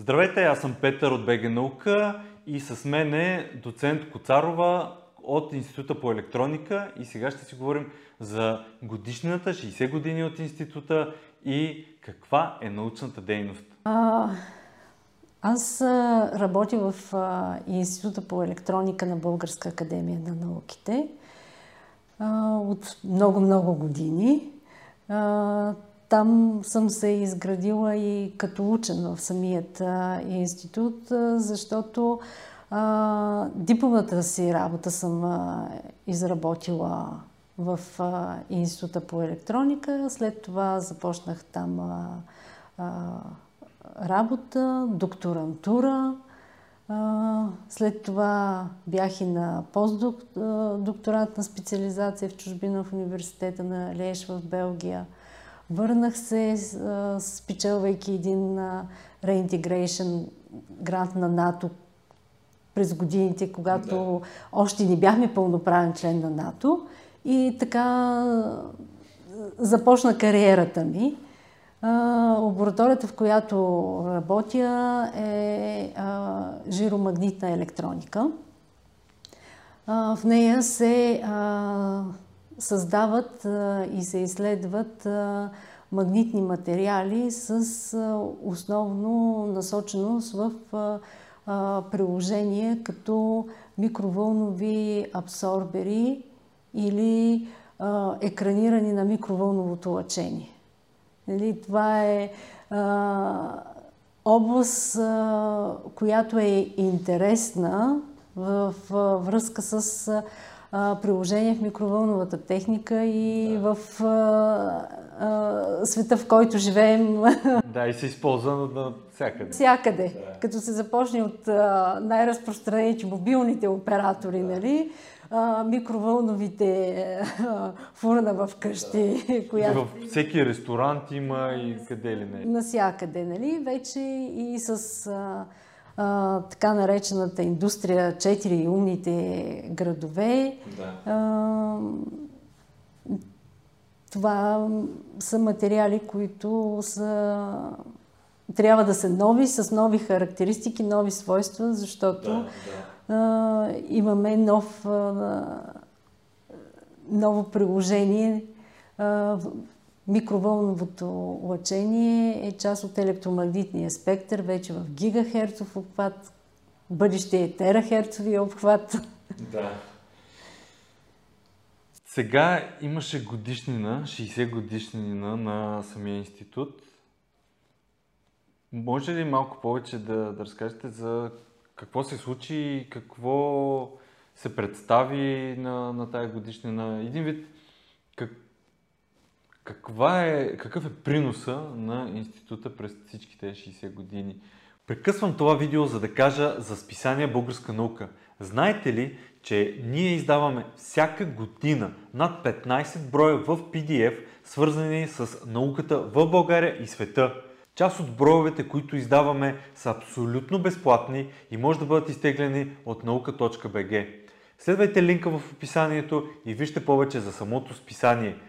Здравейте, аз съм Петър от БГ Наука и с мен е доцент Коцарова от Института по електроника и сега ще си говорим за годишнината, 60 години от института и каква е научната дейност. А, аз работя в Института по електроника на Българска академия на науките а, от много-много години. Там съм се изградила и като учен в самият институт, защото а, дипломната си работа съм а, изработила в а, Института по електроника. След това започнах там а, а, работа, докторантура. А, след това бях и на постдокторатна специализация в чужбина в университета на Леш в Белгия. Върнах се, спечелвайки един реинтегрейшн грант на НАТО през годините, когато да. още не бяхме пълноправен член на НАТО. И така започна кариерата ми. Лабораторията, в която работя е жиромагнитна електроника. В нея се създават и се изследват магнитни материали с основно насоченост в приложение като микровълнови абсорбери или екранирани на микровълновото лъчение. Нали, това е област, която е интересна в връзка с приложение в микровълновата техника и да. в а, а, света, в който живеем. Да, и се използва на всякъде. Всякъде. Да. Като се започне от най-разпространените мобилните оператори, да. нали? а, микровълновите а, фурна в къщи. Да. Която... Във всеки ресторант има и къде ли не. Насякъде, нали? Вече и с а, а, така наречената индустрия 4 умните градове. Да. А, това са материали, които са, трябва да са нови, с нови характеристики, нови свойства, защото да, да. А, имаме нов, а, ново приложение. А, Микровълновото лъчение е част от електромагнитния спектър, вече в гигахерцов обхват, бъдеще е терахерцови обхват. Да. Сега имаше годишнина, 60 годишнина на самия институт. Може ли малко повече да, да разкажете за какво се случи и какво се представи на, на тая годишнина? Един вид, каква е, какъв е приноса на института през всичките 60 години? Прекъсвам това видео, за да кажа за списание Българска наука. Знаете ли, че ние издаваме всяка година над 15 броя в PDF, свързани с науката в България и света? Част от броевете, които издаваме, са абсолютно безплатни и може да бъдат изтеглени от наука.bg. Следвайте линка в описанието и вижте повече за самото списание –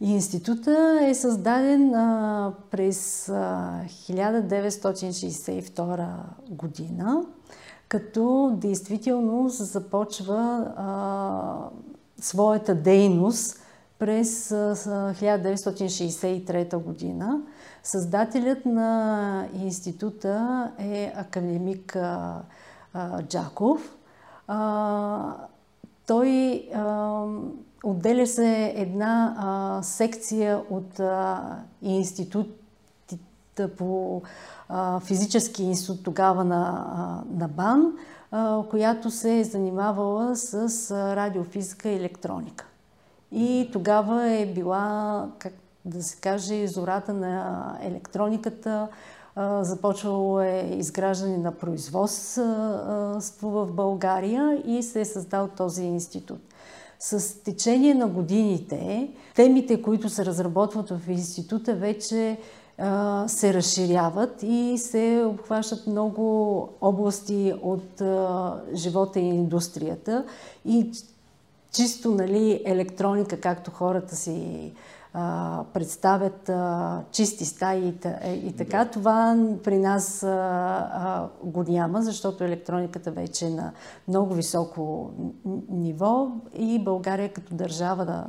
Института е създаден а, през а, 1962 година, като действително започва а, своята дейност през а, 1963 година. Създателят на института е академик Джаков. Той Отделя се една а, секция от а, института по а, физически институт тогава на, а, на БАН, а, която се е занимавала с а, радиофизика и електроника. И тогава е била, как да се каже, зората на електрониката, започвало е изграждане на производство в България и се е създал този институт. С течение на годините, темите, които се разработват в института, вече се разширяват и се обхващат много области от живота и индустрията. И чисто нали, електроника, както хората си а, представят а, чисти стаи и, е, и така, да. това при нас а, а, го няма, защото електрониката вече е на много високо ниво и България като държава да,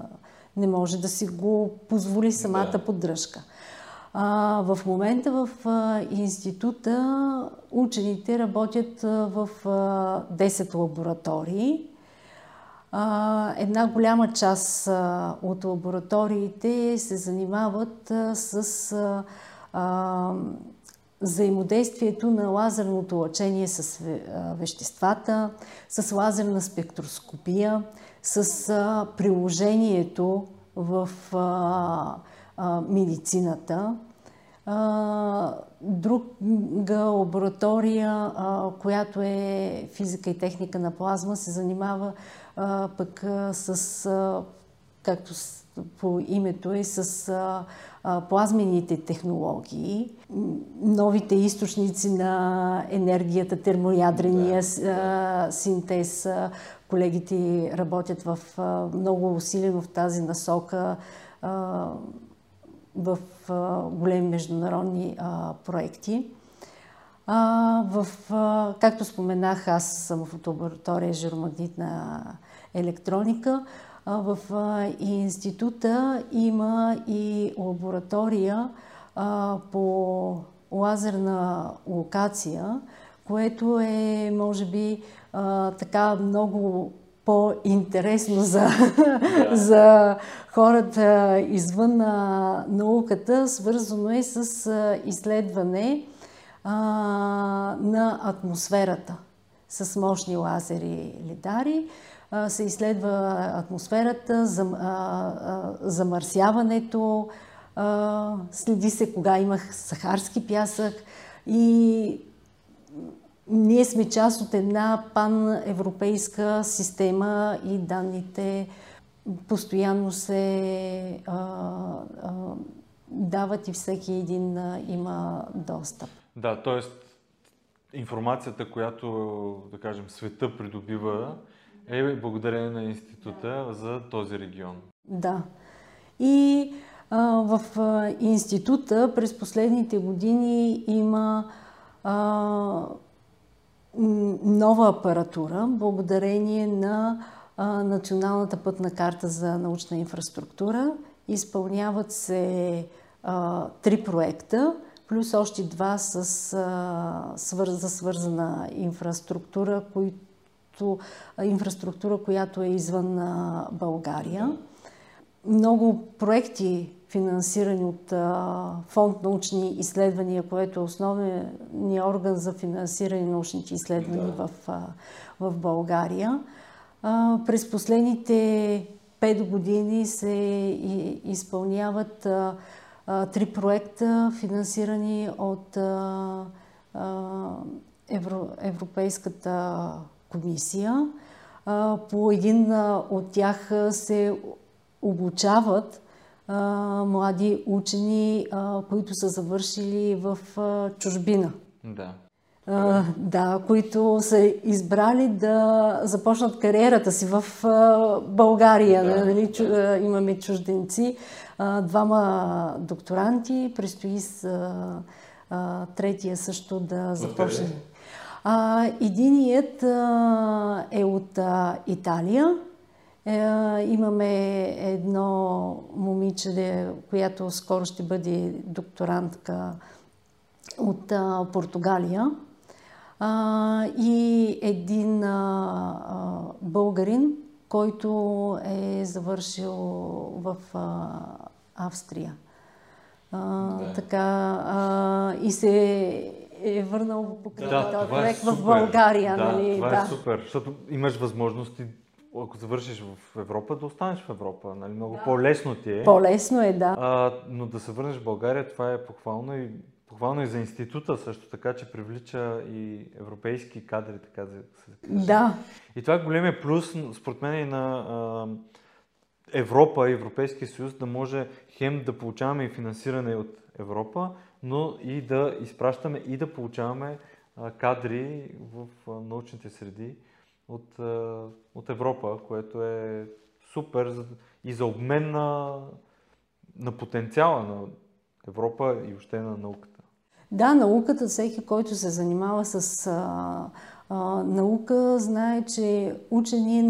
не може да си го позволи самата да. поддръжка. А, в момента в а, института учените работят а, в а, 10 лаборатории една голяма част от лабораториите се занимават с взаимодействието на лазерното лъчение с веществата, с лазерна спектроскопия, с приложението в медицината. Друга лаборатория, която е физика и техника на плазма, се занимава пък с, както по името е, с плазмените технологии, новите източници на енергията, термоядрения да. синтез. Колегите работят в много усилено в тази насока в големи международни проекти. В, както споменах, аз съм в лаборатория жиромагнитна електроника. В института има и лаборатория по лазерна локация, което е, може би, така много по-интересно за, за хората извън науката. Свързано е с изследване на атмосферата с мощни лазери лидари се изследва атмосферата, замърсяването, следи се кога имах сахарски пясък и ние сме част от една паневропейска система и данните постоянно се а, а, дават и всеки един а, има достъп. Да, т.е. информацията, която, да кажем, света придобива, е благодарение на института за този регион. Да. И а, в а, института през последните години има а, нова апаратура, благодарение на а, Националната пътна карта за научна инфраструктура. Изпълняват се а, три проекта, плюс още два с, а, свър... за свързана инфраструктура, които инфраструктура, която е извън България. Много проекти, финансирани от Фонд научни изследвания, което е основният орган за финансиране на научните изследвания да. в, в България. През последните пет години се изпълняват три проекта, финансирани от Европейската комисия. По един от тях се обучават млади учени, които са завършили в чужбина. Да. Да, които са избрали да започнат кариерата си в България. Да, нали? Чу, имаме чужденци, двама докторанти, предстои с третия също да започне. А, единият а, е от а, Италия. Е, имаме едно момиче, която скоро ще бъде докторантка от а, Португалия. А, и един а, българин, който е завършил в а, Австрия. А, да. Така, а, и се е върнал покрай да, този проект е в България. Да, нали? това е да. е супер, защото имаш възможности ако завършиш в Европа, да останеш в Европа. Нали? Много да. по-лесно ти е. По-лесно е, да. А, но да се върнеш в България, това е похвално и похвално и за института също така, че привлича и европейски кадри, така да се. Да. И това е големия плюс, според мен, и на а, Европа, Европейския съюз, да може хем да получаваме и финансиране от Европа, но и да изпращаме и да получаваме а, кадри в а, научните среди от, а, от Европа, което е супер за, и за обмен на, на потенциала на Европа и въобще на науката. Да, науката, всеки, който се занимава с а, а, наука, знае, че учени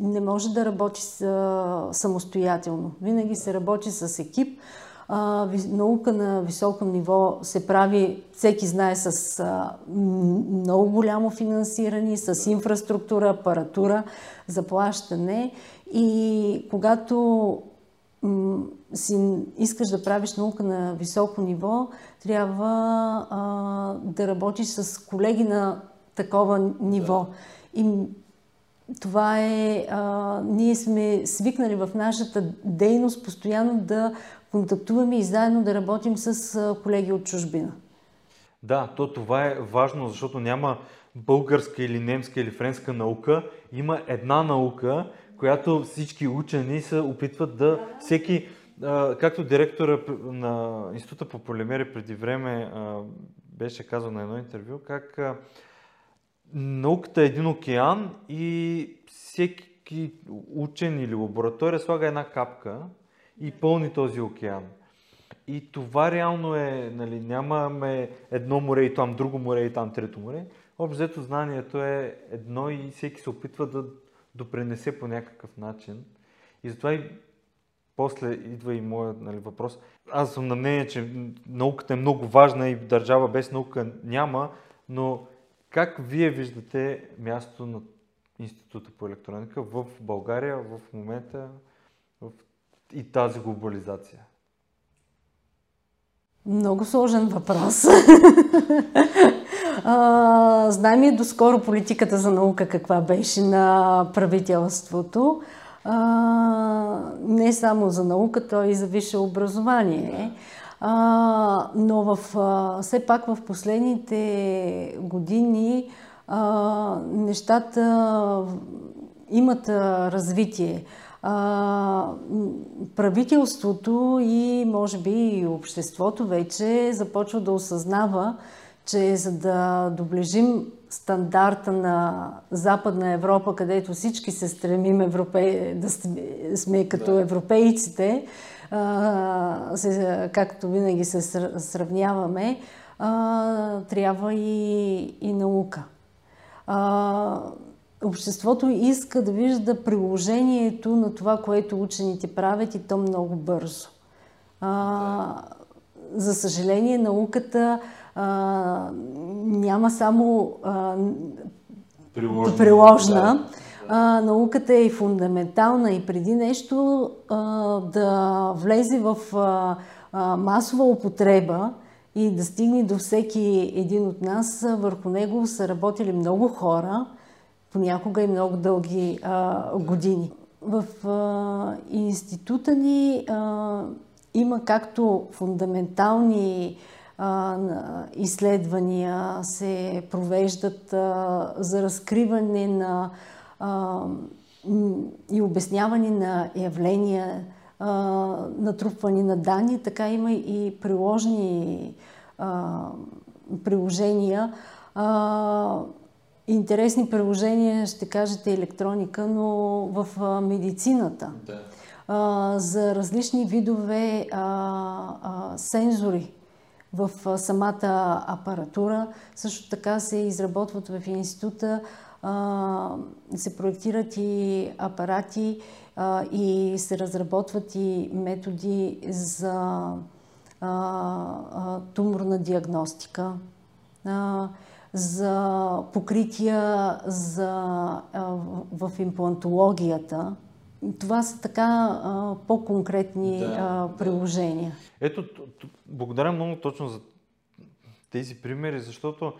не може да работи с, а, самостоятелно. Винаги се работи с екип. А, наука на високо ниво се прави, всеки знае, с а, много голямо финансиране, с инфраструктура, апаратура, заплащане. И когато си искаш да правиш наука на високо ниво, трябва а, да работиш с колеги на такова ниво. Да. И това е, а, ние сме свикнали в нашата дейност постоянно да контактуваме и заедно да работим с колеги от чужбина. Да, то това е важно, защото няма българска или немска или френска наука. Има една наука, която всички учени се опитват да... Всеки, както директора на Института по полимери преди време беше казал на едно интервю, как науката е един океан и всеки учен или лаборатория слага една капка и пълни този океан. И това реално е, нали, нямаме едно море и там друго море и там трето море. Общо знанието е едно и всеки се опитва да допренесе по някакъв начин. И затова и после идва и моят нали, въпрос. Аз съм на мнение, че науката е много важна и държава без наука няма, но как вие виждате мястото на Института по електроника в България в момента в и тази глобализация? Много сложен въпрос. знаем и доскоро политиката за наука каква беше на правителството. А, не само за наука, то и за висше образование. А, но в, а, все пак в последните години а, нещата имат а, развитие. А, правителството и може би и обществото вече започва да осъзнава, че за да доближим стандарта на Западна Европа, където всички се стремим европе... да сме като европейците, както винаги се сравняваме, трябва и, и наука. Обществото иска да вижда приложението на това, което учените правят и то много бързо. За съжаление, науката а, няма само а, приложна. приложна. А, науката е и фундаментална и преди нещо а, да влезе в а, а, масова употреба и да стигне до всеки един от нас, върху него са работили много хора, понякога и много дълги а, години. В а, института ни а, има както фундаментални изследвания се провеждат за разкриване на и обясняване на явления, натрупване на данни, така има и приложни приложения. Интересни приложения, ще кажете електроника, но в медицината. Да. За различни видове сензори в самата апаратура. Също така се изработват в института, се проектират и апарати и се разработват и методи за туморна диагностика, за покрития за, в имплантологията. Това са така по-конкретни да, приложения. Ето, благодаря много точно за тези примери, защото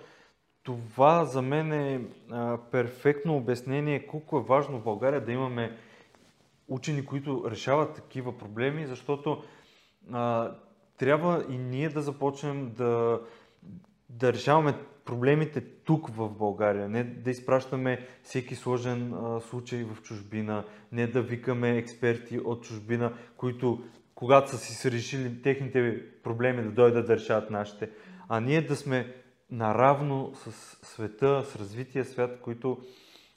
това за мен е а, перфектно обяснение колко е важно в България да имаме учени, които решават такива проблеми, защото а, трябва и ние да започнем да, да решаваме проблемите тук в България, не да изпращаме всеки сложен а, случай в чужбина, не да викаме експерти от чужбина, които когато са си решили техните проблеми да дойдат да решават нашите, а ние да сме наравно с света, с развития свят, които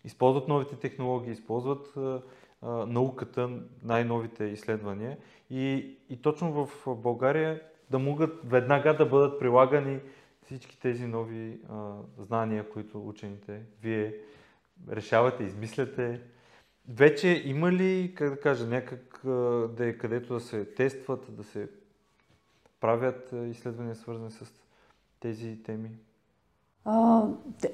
използват новите технологии, използват а, а, науката, най-новите изследвания. И, и точно в България да могат веднага да бъдат прилагани всички тези нови а, знания, които учените, вие решавате, измисляте. Вече има ли, как да кажа, някак да е където да се тестват, да се правят изследвания свързани с тези теми? А,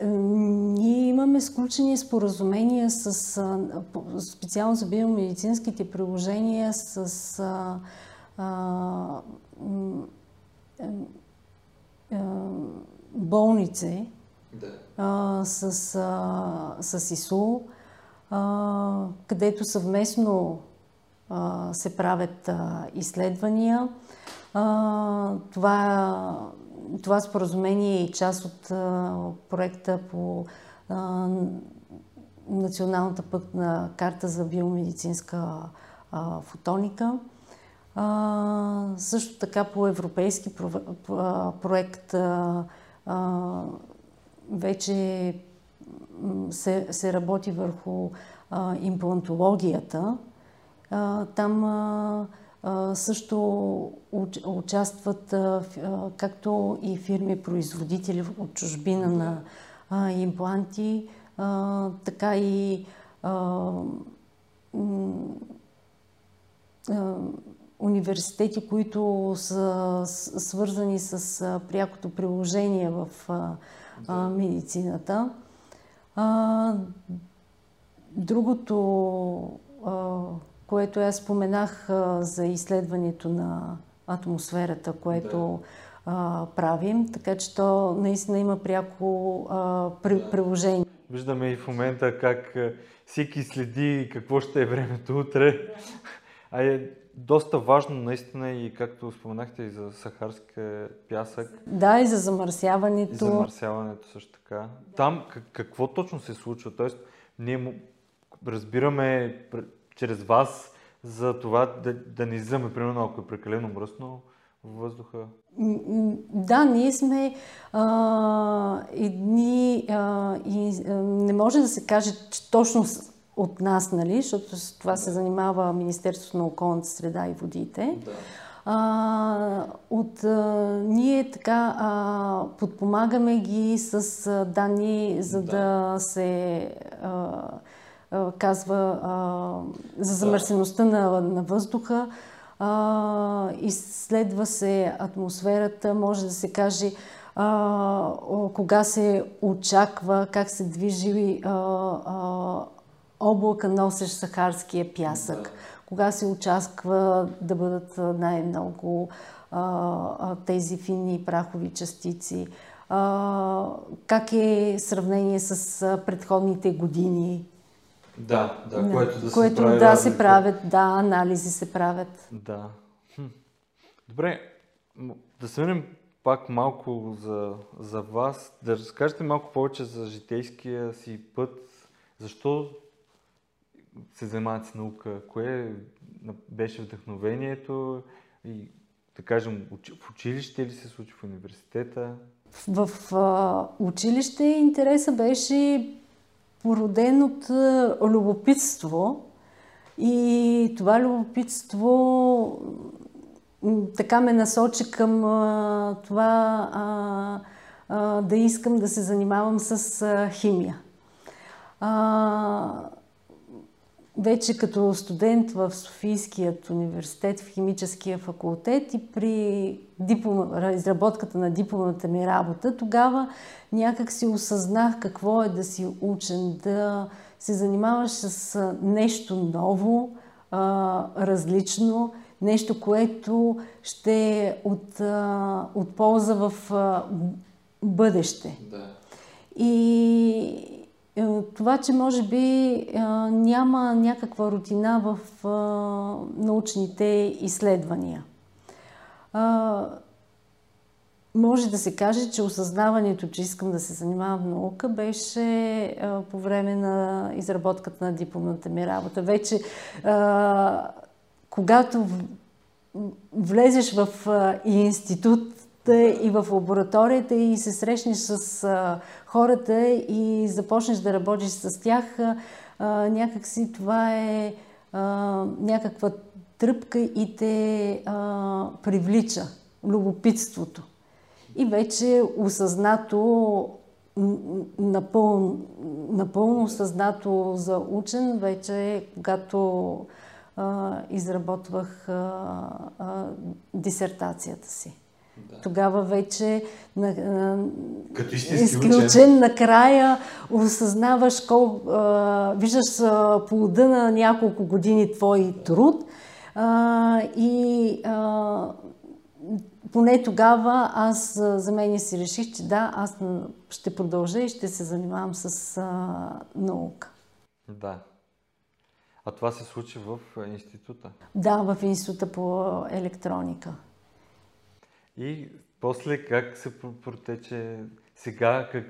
ние имаме сключени споразумения с, а, специално за биомедицинските приложения с а, а, болници, да. с, а, с ИСУ, а, където съвместно а, се правят а, изследвания. А, това, това споразумение е част от а, проекта по а, Националната пътна карта за биомедицинска а, фотоника. А, също така по европейски проект а, а, вече се, се работи върху а, имплантологията. А, там а, също участват както и фирми-производители от чужбина на импланти, така и университети, които са свързани с прякото приложение в медицината. Другото, което аз споменах за изследването на атмосферата, което да. правим, така че то наистина има пряко приложение. Виждаме и в момента как всеки следи какво ще е времето утре. А е доста важно наистина и както споменахте и за сахарския пясък. Да, и за замърсяването. И замърсяването също така. Там какво точно се случва? Тоест, ние разбираме чрез вас за това да, да не излизаме, примерно, ако е прекалено мръсно във въздуха. Да, ние сме а, едни а, и а, не може да се каже, че точно от нас, нали, защото с това да. се занимава Министерството на околната среда и водите. Да. А, от, а, ние така а, подпомагаме ги с а, данни, за да, да се а, а, казва а, за замърсеността на, на въздуха. А, изследва се атмосферата, може да се каже а, кога се очаква, как се движи а, а, облака, носещ сахарския пясък. Да. Кога се очаква да бъдат най-много а, тези финни прахови частици? А, как е сравнение с предходните години? Да, да, което да което, се прави. Да, се правят, да, анализи се правят. Да. Хм. Добре, да се върнем пак малко за, за вас, да разкажете малко повече за житейския си път. Защо се занимават с наука? Кое беше вдъхновението и да кажем, в училище ли се случи, в университета? В, в училище интереса беше породен от любопитство и това любопитство така ме насочи към а, това а, а, да искам да се занимавам с а, химия. А, вече като студент в Софийският университет, в химическия факултет и при диплом, изработката на дипломната ми работа, тогава някак си осъзнах какво е да си учен, да се занимаваш с нещо ново, различно, нещо, което ще е от, от полза в бъдеще. Да. И, това, че може би е, няма някаква рутина в е, научните изследвания. може да се каже, че осъзнаването, че искам да се занимавам в наука, беше по време на изработката на дипломната ми работа. Вече, когато влезеш в институт и в лабораторията и се срещнеш с а, хората и започнеш да работиш с тях, а, някакси това е а, някаква тръпка и те а, привлича любопитството. И вече осъзнато, напълно, напълно осъзнато за учен, вече когато а, изработвах а, а, дисертацията си. Да. Тогава вече на, Като изключен, учен, накрая осъзнаваш колко, а, виждаш а, плода на няколко години твой труд а, и а, поне тогава аз за мен си реших, че да, аз ще продължа и ще се занимавам с а, наука. Да. А това се случи в института? Да, в института по електроника. И после как се протече сега, как,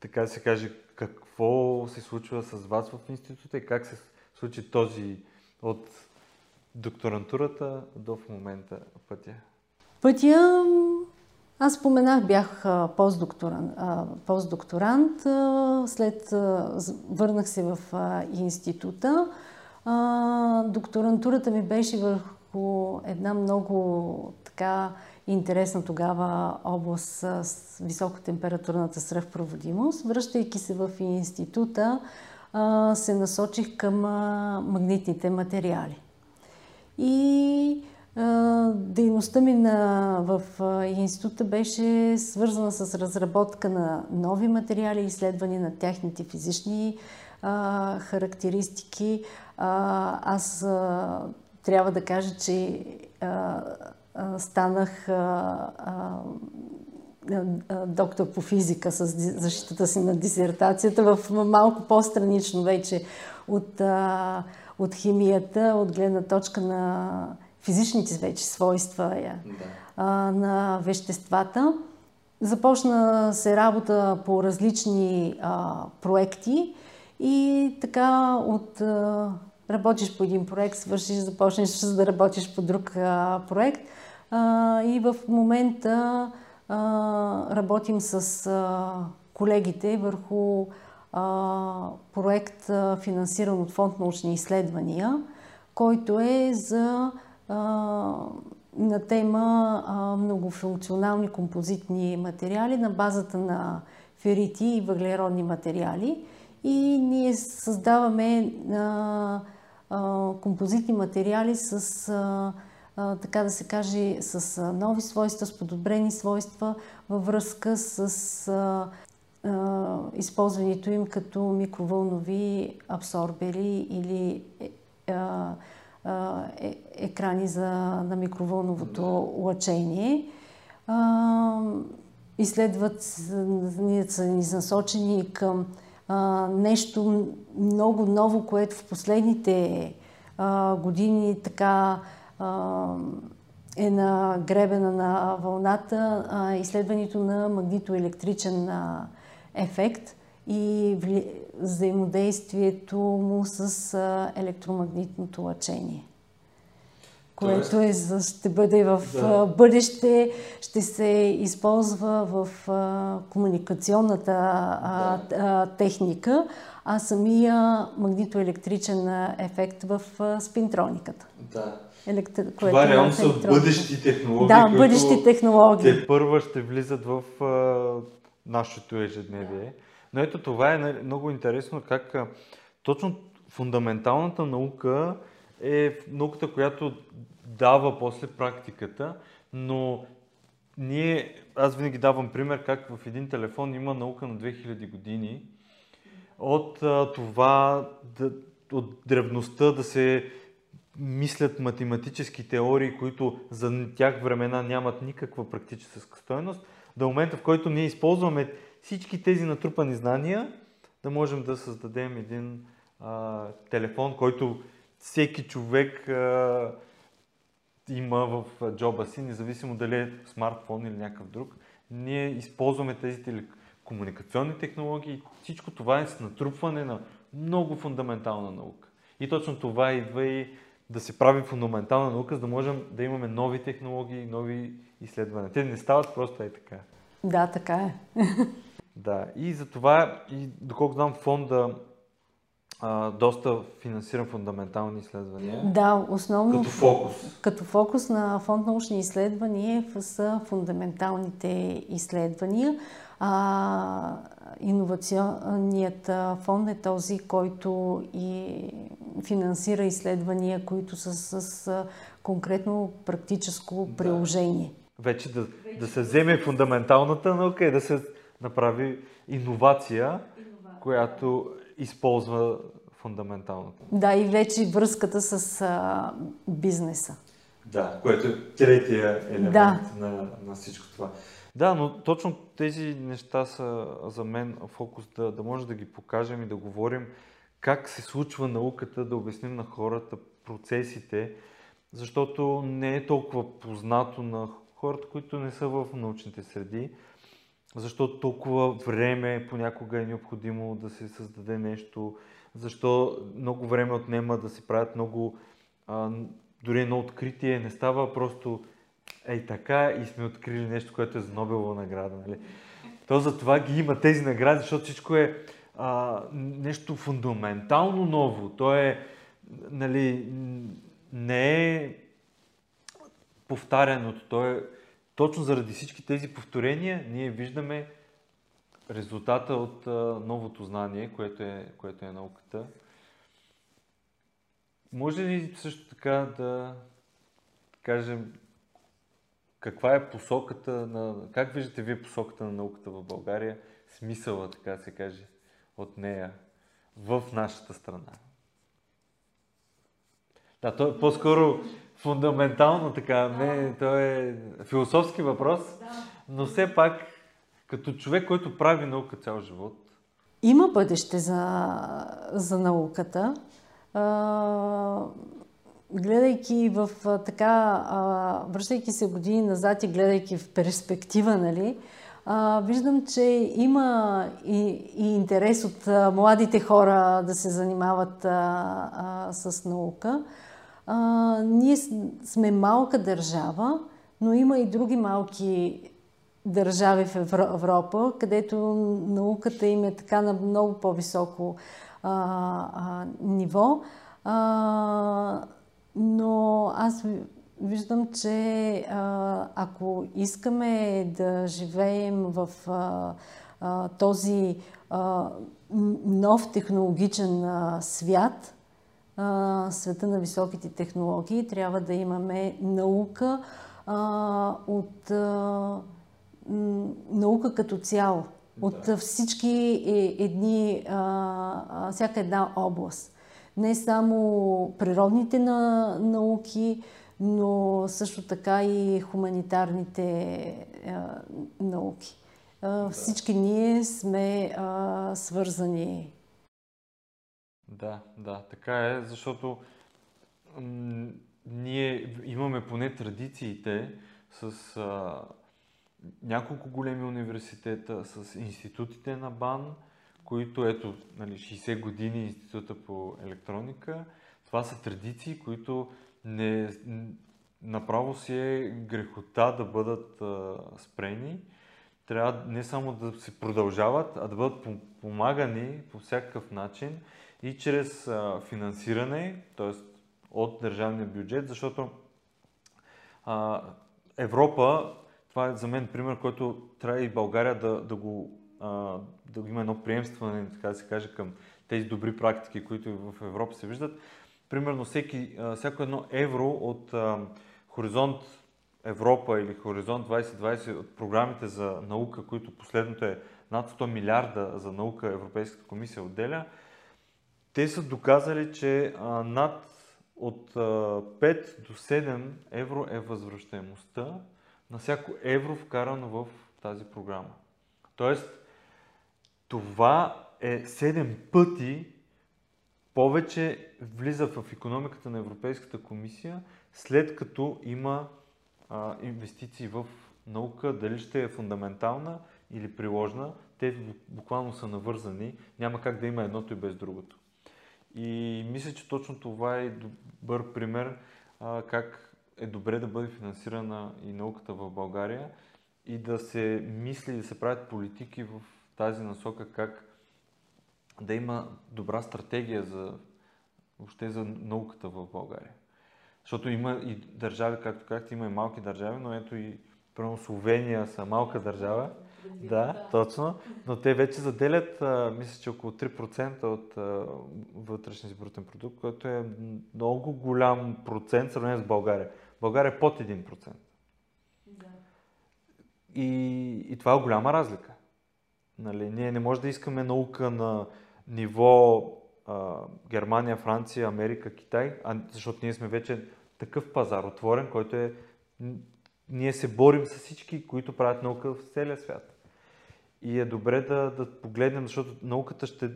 така се каже, какво се случва с вас в института и как се случи този от докторантурата до в момента пътя? Пътя, аз споменах, бях постдокторант. постдокторант след върнах се в института. Докторантурата ми беше върху една много така интересна тогава област с високотемпературната свръхпроводимост. Връщайки се в института, се насочих към магнитните материали. И дейността ми на, в института беше свързана с разработка на нови материали, изследване на тяхните физични а, характеристики. А, аз а, трябва да кажа, че а, станах доктор по физика с защитата си на дисертацията в малко по-странично вече от, от химията, от гледна точка на физичните вече свойства да. на веществата. Започна се работа по различни а, проекти и така от а, работиш по един проект, свършиш, започнеш да работиш по друг а, проект. А, и в момента а, работим с а, колегите върху а, проект, а, финансиран от Фонд научни изследвания, който е за на тема многофункционални композитни материали на базата на ферити и въглеродни материали. И ние създаваме композитни материали с, така да се каже, с нови свойства, с подобрени свойства във връзка с използването им като микровълнови абсорбери или е, екрани за, на микровълновото лъчение. Изследват, са ни насочени към а, нещо много ново, което в последните а, години така е на гребена на вълната, а, изследването на магнитоелектричен ефект и взаимодействието му с електромагнитното лъчение. Което е, ще бъде в да. бъдеще, ще се използва в комуникационната да. техника, а самия магнитоелектричен ефект в спинтрониката. Да. Електро... Това е реално са бъдещи технологии. Да, бъдещи технологии. Те първа ще влизат в нашето ежедневие. Но ето това е нали, много интересно как точно фундаменталната наука е науката, която дава после практиката, но ние, аз винаги давам пример как в един телефон има наука на 2000 години. От а, това, да, от древността да се мислят математически теории, които за тях времена нямат никаква практическа стоеност, до момента, в който ние използваме всички тези натрупани знания да можем да създадем един а, телефон, който всеки човек а, има в джоба си, независимо дали е смартфон или някакъв друг. Ние използваме тези телекомуникационни технологии. Всичко това е с натрупване на много фундаментална наука. И точно това идва и да се прави фундаментална наука, за да можем да имаме нови технологии, нови изследвания. Те не стават просто е така. Да, така е. Да, и за това, и доколко знам, фонда а, доста финансира фундаментални изследвания. Да, основно. Като фокус. Като фокус на фонд научни изследвания са фундаменталните изследвания. А, иновационният фонд е този, който и финансира изследвания, които са с конкретно практическо приложение. Вече да, да се вземе фундаменталната наука и да се направи иновация, иновация. която използва фундаменталната. Да, и вече връзката с а, бизнеса. Да, което е третия елемент да. на, на всичко това. Да, но точно тези неща са за мен фокус да, да може да ги покажем и да говорим как се случва науката, да обясним на хората процесите, защото не е толкова познато на хората, които не са в научните среди, защото толкова време понякога е необходимо да се създаде нещо, защо много време отнема да се правят много, а, дори едно откритие, не става просто ей така и сме открили нещо, което е за Нобелова награда. Нали? То за това ги има тези награди, защото всичко е а, нещо фундаментално ново. То е, нали, не е повтаряното, то е точно заради всички тези повторения ние виждаме резултата от а, новото знание, което е, което е науката. Може ли също така да кажем каква е посоката на... Как виждате вие посоката на науката в България? Смисъла, така се каже, от нея в нашата страна? Да, то е по-скоро фундаментално така, не, то е философски въпрос, но все пак, като човек, който прави наука цял живот. Има бъдеще за, за науката. А, гледайки в така, а, връщайки се години назад и гледайки в перспектива, нали, а, виждам, че има и, и интерес от а, младите хора да се занимават а, а, с наука. А, ние сме малка държава, но има и други малки държави в Европа, където науката им е така на много по-високо а, а, ниво. А, но аз виждам, че ако искаме да живеем в този нов технологичен свят, света на високите технологии, трябва да имаме наука от наука като цяло, от всички е, едни, всяка една област. Не само природните на, науки, но също така и хуманитарните а, науки. А. Всички ние сме а, свързани да, да, така е, защото м- ние имаме поне традициите с а, няколко големи университета, с институтите на БАН, които ето нали, 60 години Института по електроника. Това са традиции, които не, направо си е грехота да бъдат а, спрени. Трябва не само да се продължават, а да бъдат помагани по всякакъв начин и чрез а, финансиране, т.е. от държавния бюджет, защото а, Европа, това е за мен пример, който трябва и България да, да го а, да има едно приемстване, така да се каже, към тези добри практики, които в Европа се виждат. Примерно всеки, всяко едно евро от Хоризонт Европа или Хоризонт 2020 от програмите за наука, които последното е над 100 милиарда за наука Европейската комисия отделя, те са доказали, че над от а, 5 до 7 евро е възвръщаемостта на всяко евро вкарано в тази програма. Тоест, това е 7 пъти повече влиза в економиката на Европейската комисия, след като има а, инвестиции в наука, дали ще е фундаментална или приложна, те буквално са навързани, няма как да има едното и без другото. И мисля, че точно това е добър пример а, как е добре да бъде финансирана и науката в България и да се мисли, да се правят политики в тази насока, как да има добра стратегия за, въобще за науката в България. Защото има и държави, както казахте, има и малки държави, но ето и Примерно Словения са малка държава. Да, точно. Но те вече заделят, а, мисля, че около 3% от а, вътрешния брутен продукт, което е много голям процент в сравнение с България. България е под 1%. Да. И, и това е голяма разлика. Нали, ние не можем да искаме наука на ниво а, Германия, Франция, Америка, Китай, а, защото ние сме вече такъв пазар отворен, който е ние се борим с всички, които правят наука в целия свят. И е добре да, да погледнем, защото науката ще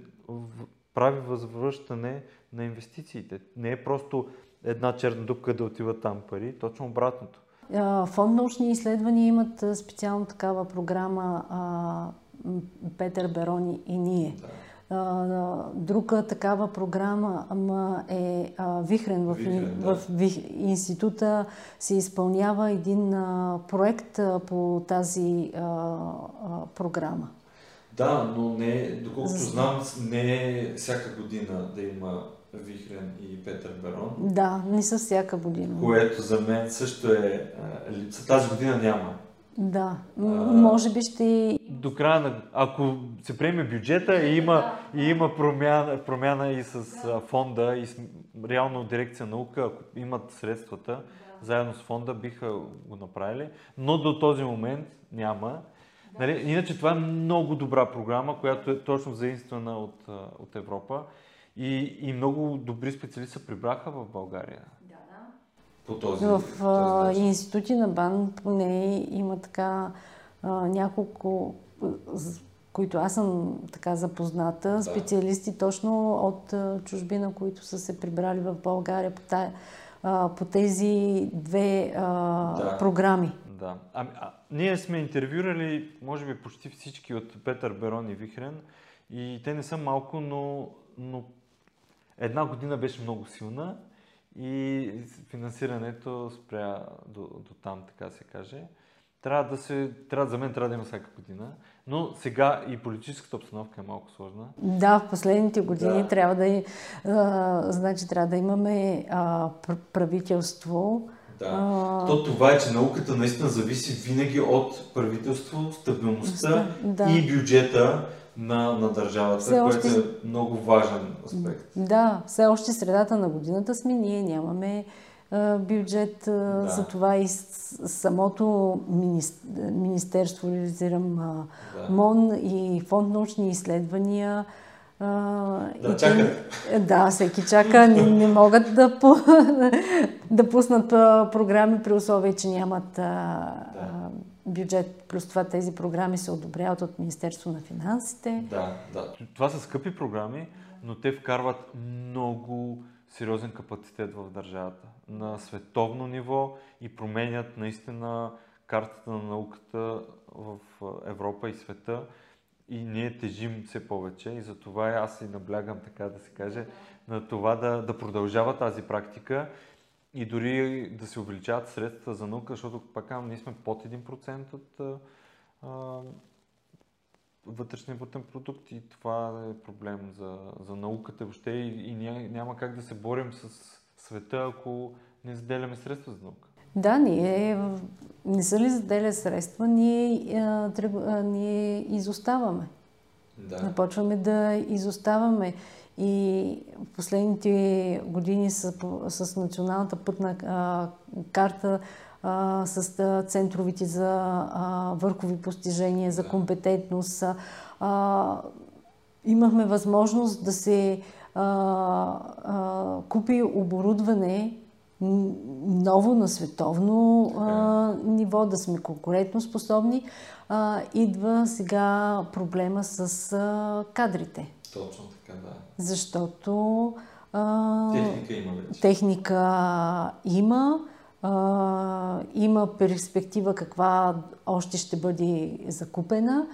прави възвръщане на инвестициите. Не е просто една черна дупка да отиват там пари, точно обратното. Фонд научни изследвания имат специално такава програма Петър Берони и ние. Да Друга такава програма е Вихрен. В, Вихрен, да. в института се изпълнява един проект по тази програма. Да, но не, доколкото знам, не е всяка година да има Вихрен и Петър Берон. Да, не са всяка година. Което за мен също е липса. Тази година няма. Да, а, може би ще... До края на... Ако се приеме бюджета и има, и има промяна, промяна и с да. фонда, и с, реално дирекция наука, ако имат средствата, да. заедно с фонда биха го направили, но до този момент няма. Да. Нали, иначе това е много добра програма, която е точно заинствана от, от Европа и, и много добри специалисти се прибраха в България по този В този институти на БАН поне има така а, няколко, които аз съм така запозната, специалисти точно от чужбина, които са се прибрали в България по, тая, по тези две да. програми. Да. А, а, ние сме интервюрали, може би, почти всички от Петър Берон и Вихрен и те не са малко, но, но една година беше много силна и финансирането спря до, до там, така се каже. Трябва да се, трябва, за мен трябва да има всяка година, но сега и политическата обстановка е малко сложна. Да, в последните години да. трябва да, а, значи, трябва да имаме а, правителство, да. А... То това е, че науката наистина зависи винаги от правителство, стабилността да. и бюджета на, на държавата, все което още... е много важен аспект. Да, все още средата на годината сме, ние нямаме бюджет, да. за това и самото министерство, реализирам да. МОН и Фонд научни изследвания, да, чакат. Да, всеки чака. Не, не могат да, да пуснат програми при условие, че нямат да бюджет, плюс това тези програми се одобряват от Министерство на финансите. Да, да. Това са скъпи програми, но те вкарват много сериозен капацитет в държавата. На световно ниво и променят наистина картата на науката в Европа и света. И ние тежим все повече. И за това аз и наблягам, така да се каже, на това да, да продължава тази практика и дори да се увеличават средства за наука, защото пак ние сме под 1% от а, вътрешния брутен продукт и това е проблем за, за науката въобще и, и няма как да се борим с света, ако не заделяме средства за наука. Да, ние не са ли заделя средства, ние, а, а, ние изоставаме. Да. Започваме да изоставаме. И в последните години с, с националната пътна а, карта, а, с а, центровите за а, върхови постижения, за компетентност, а, имахме възможност да се а, а, купи оборудване ново на световно а, ниво, да сме конкурентно способни. А, идва сега проблема с а, кадрите. Точно така, да. Защото техника има вече. Техника има. А, има перспектива каква още ще бъде закупена,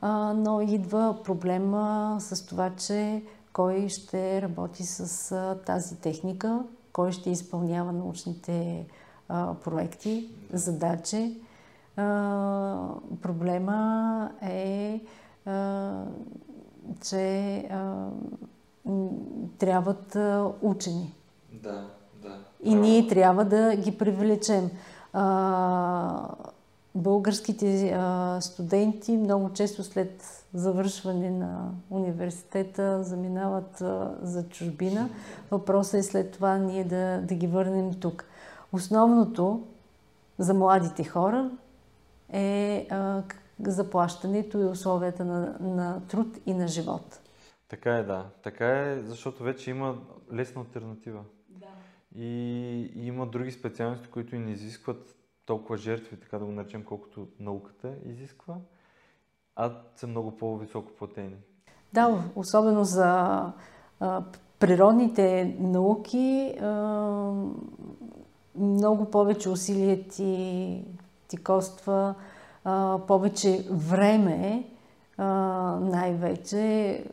а, но идва проблема с това, че кой ще работи с а, тази техника, кой ще изпълнява научните а, проекти, задачи. А, проблема е, а, че а, трябват а, учени. Да, да. И ние трябва да ги привлечем. А, българските а, студенти много често след завършване на университета заминават а, за чужбина. Въпросът е след това ние да, да ги върнем тук. Основното за младите хора е а, заплащането и условията на, на труд и на живот. Така е, да. Така е, защото вече има лесна альтернатива. Да. И, и има други специалности, които и не изискват толкова жертви, така да го наречем, колкото науката изисква, а са много по-високо платени. Да, особено за а, природните науки а, много повече усилия ти, ти коства, а, повече време, а, най-вече,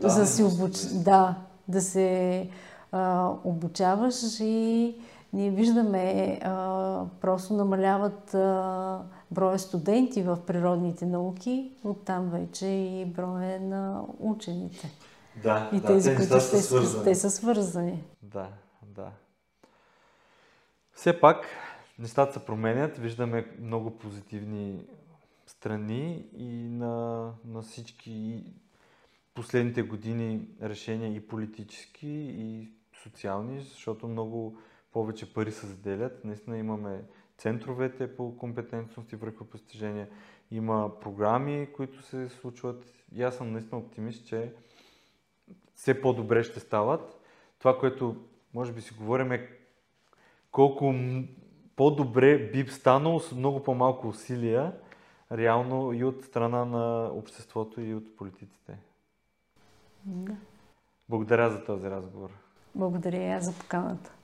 за да се обуч... да, да се а, обучаваш и ние виждаме, а, просто намаляват а, броя студенти в природните науки, оттам вече и броя на учените. Да, и да, тези, те които са ще, свързани. те са свързани. Да, да. Все пак нещата се променят, виждаме много позитивни страни и на, на всички последните години решения и политически, и социални, защото много повече пари се заделят. Наистина имаме центровете по компетентност и върху постижения, има програми, които се случват и аз съм наистина оптимист, че все по-добре ще стават. Това, което може би си говорим е колко по-добре би станало с много по-малко усилия, реално и от страна на обществото и от политиците. Да. Благодаря за този разговор. Благодаря и аз за поканата.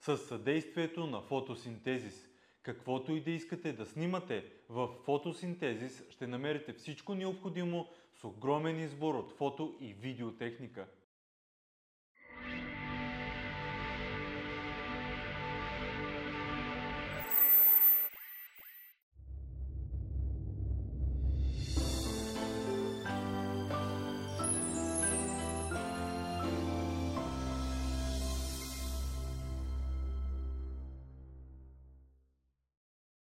С съдействието на фотосинтезис. Каквото и да искате да снимате в фотосинтезис, ще намерите всичко необходимо с огромен избор от фото и видеотехника.